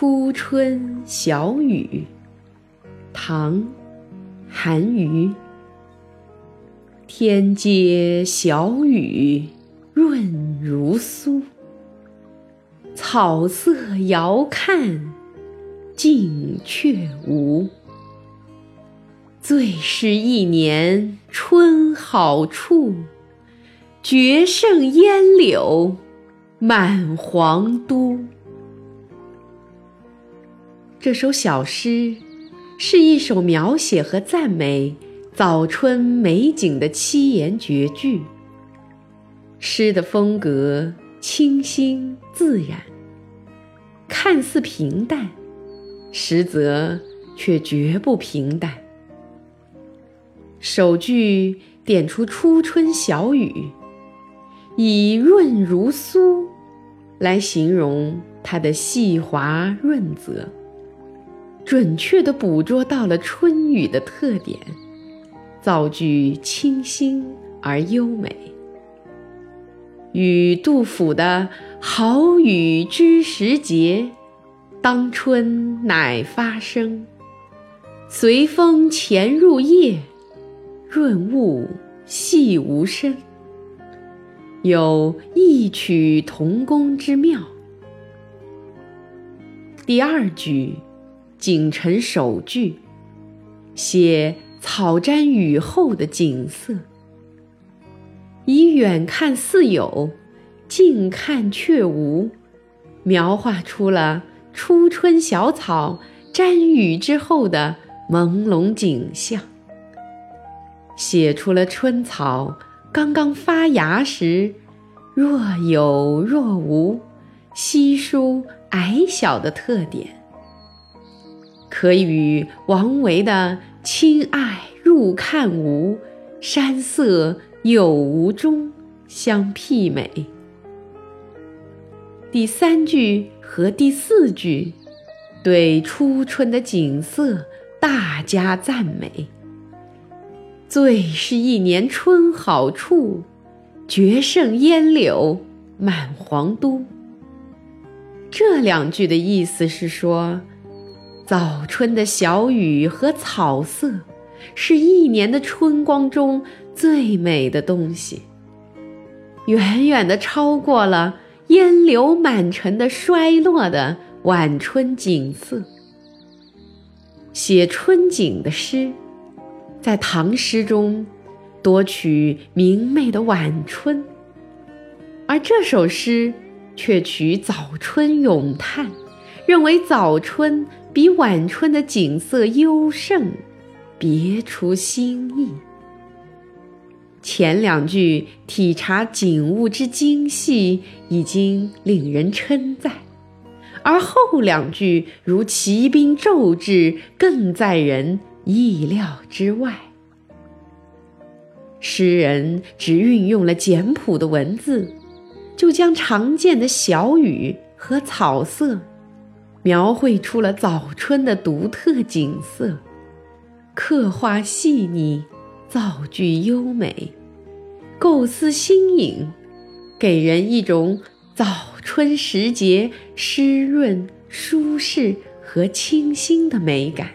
初春小雨，唐·韩愈。天街小雨润如酥，草色遥看近却无。最是一年春好处，绝胜烟柳满皇都。这首小诗是一首描写和赞美早春美景的七言绝句。诗的风格清新自然，看似平淡，实则却绝不平淡。首句点出初春小雨，以润如酥来形容它的细滑润泽。准确地捕捉到了春雨的特点，造句清新而优美，与杜甫的“好雨知时节，当春乃发生。随风潜入夜，润物细无声”有异曲同工之妙。第二句。景陈首句，写草沾雨后的景色，以远看似有，近看却无，描画出了初春小草沾雨之后的朦胧景象，写出了春草刚刚发芽时若有若无、稀疏矮小的特点。可与王维的“亲爱入看无，山色有无中”相媲美。第三句和第四句对初春的景色大加赞美。最是一年春好处，绝胜烟柳满皇都。这两句的意思是说。早春的小雨和草色，是一年的春光中最美的东西，远远的超过了烟柳满城的衰落的晚春景色。写春景的诗，在唐诗中多取明媚的晚春，而这首诗却取早春咏叹，认为早春。比晚春的景色优胜，别出心意。前两句体察景物之精细，已经令人称赞；而后两句如奇兵骤至，更在人意料之外。诗人只运用了简朴的文字，就将常见的小雨和草色。描绘出了早春的独特景色，刻画细腻，造句优美，构思新颖，给人一种早春时节湿润、舒适和清新的美感，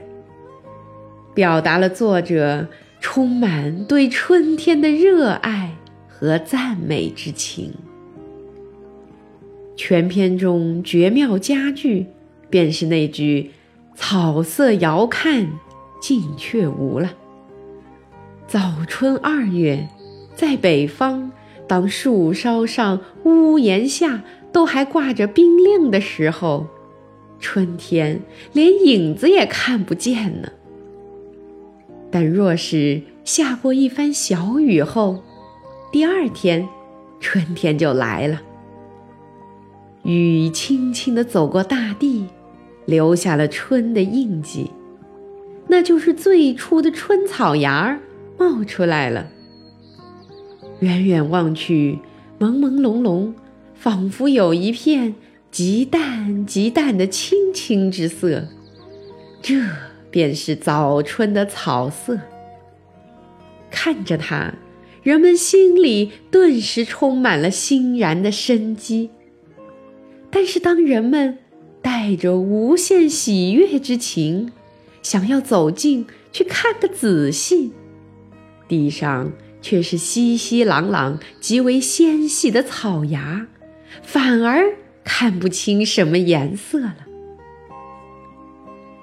表达了作者充满对春天的热爱和赞美之情。全篇中绝妙佳句。便是那句“草色遥看近却无”了。早春二月，在北方，当树梢上、屋檐下都还挂着冰令的时候，春天连影子也看不见呢。但若是下过一番小雨后，第二天，春天就来了。雨轻轻地走过大地。留下了春的印记，那就是最初的春草芽儿冒出来了。远远望去，朦朦胧胧，仿佛有一片极淡极淡的青青之色，这便是早春的草色。看着它，人们心里顿时充满了欣然的生机。但是当人们……带着无限喜悦之情，想要走近去看个仔细，地上却是稀稀朗朗、极为纤细的草芽，反而看不清什么颜色了。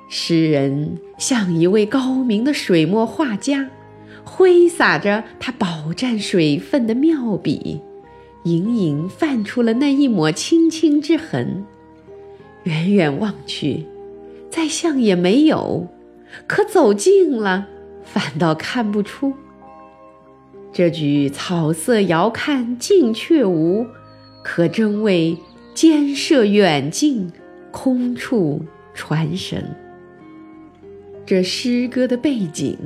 诗人像一位高明的水墨画家，挥洒着他饱蘸水分的妙笔，隐隐泛出了那一抹青青之痕。远远望去，再像也没有；可走近了，反倒看不出。这句“草色遥看近却无”，可真谓兼摄远近，空处传神。这诗歌的背景，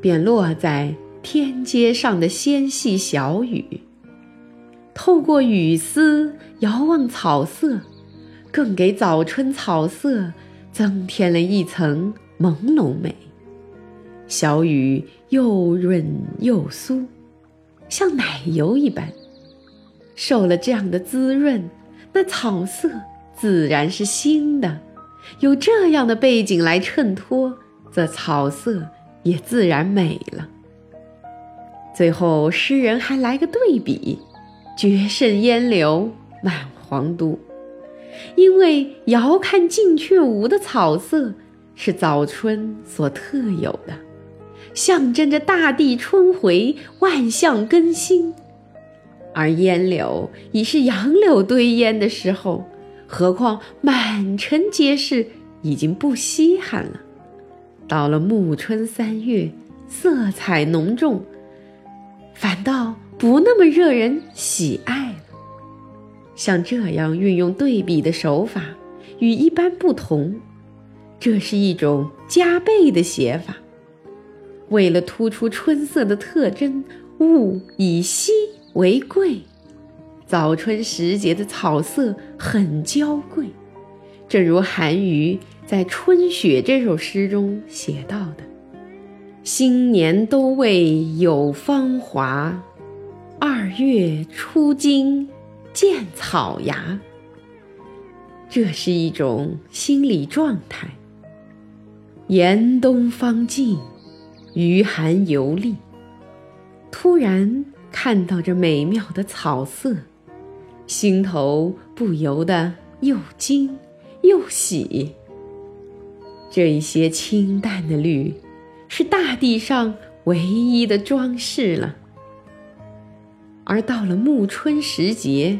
便落在天街上的纤细小雨。透过雨丝遥望草色，更给早春草色增添了一层朦胧美。小雨又润又酥，像奶油一般。受了这样的滋润，那草色自然是新的。有这样的背景来衬托。这草色也自然美了。最后，诗人还来个对比：绝胜烟柳满皇都。因为遥看近却无的草色是早春所特有的，象征着大地春回、万象更新。而烟柳已是杨柳堆烟的时候，何况满城皆是，已经不稀罕了。到了暮春三月，色彩浓重，反倒不那么惹人喜爱了。像这样运用对比的手法，与一般不同，这是一种加倍的写法。为了突出春色的特征，物以稀为贵，早春时节的草色很娇贵，正如韩愈。在《春雪》这首诗中写到的：“新年都未有芳华，二月初惊见草芽。”这是一种心理状态。严冬方尽，余寒犹历。突然看到这美妙的草色，心头不由得又惊又喜。这一些清淡的绿，是大地上唯一的装饰了。而到了暮春时节，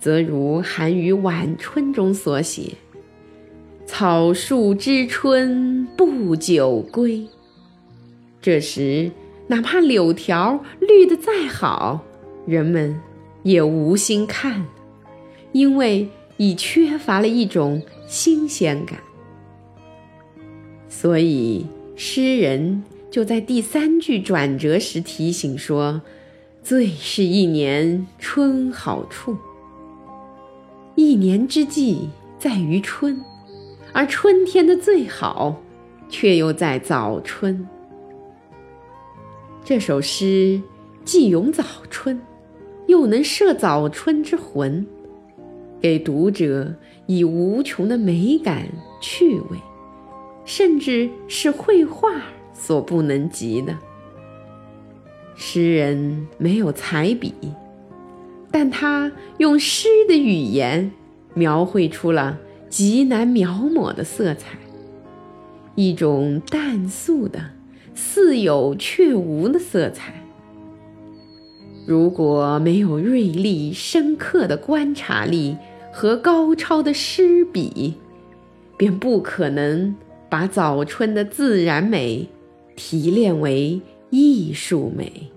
则如韩愈《晚春》中所写：“草树知春不久归。”这时，哪怕柳条绿得再好，人们也无心看，因为已缺乏了一种新鲜感。所以，诗人就在第三句转折时提醒说：“最是一年春好处。一年之计在于春，而春天的最好，却又在早春。”这首诗既咏早春，又能摄早春之魂，给读者以无穷的美感趣味。甚至是绘画所不能及的。诗人没有彩笔，但他用诗的语言描绘出了极难描摹的色彩，一种淡素的、似有却无的色彩。如果没有锐利深刻的观察力和高超的诗笔，便不可能。把早春的自然美提炼为艺术美。